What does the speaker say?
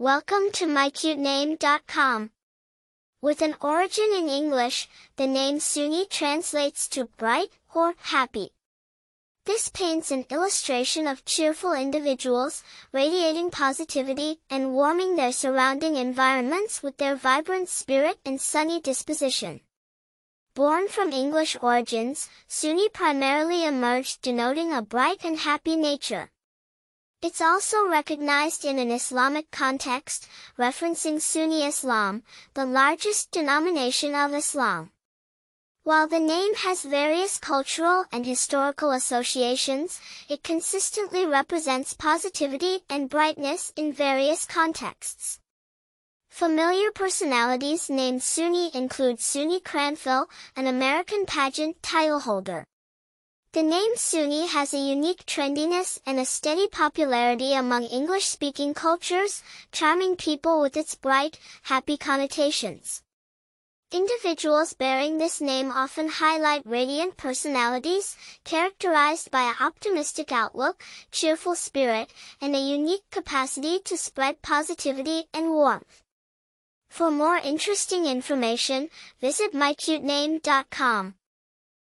Welcome to mycutename.com. With an origin in English, the name Sunni translates to bright or happy. This paints an illustration of cheerful individuals, radiating positivity and warming their surrounding environments with their vibrant spirit and sunny disposition. Born from English origins, Sunni primarily emerged denoting a bright and happy nature. It's also recognized in an Islamic context, referencing Sunni Islam, the largest denomination of Islam. While the name has various cultural and historical associations, it consistently represents positivity and brightness in various contexts. Familiar personalities named Sunni include Sunni Cranfill, an American pageant title holder. The name Sunni has a unique trendiness and a steady popularity among English-speaking cultures, charming people with its bright, happy connotations. Individuals bearing this name often highlight radiant personalities, characterized by an optimistic outlook, cheerful spirit, and a unique capacity to spread positivity and warmth. For more interesting information, visit mycutename.com.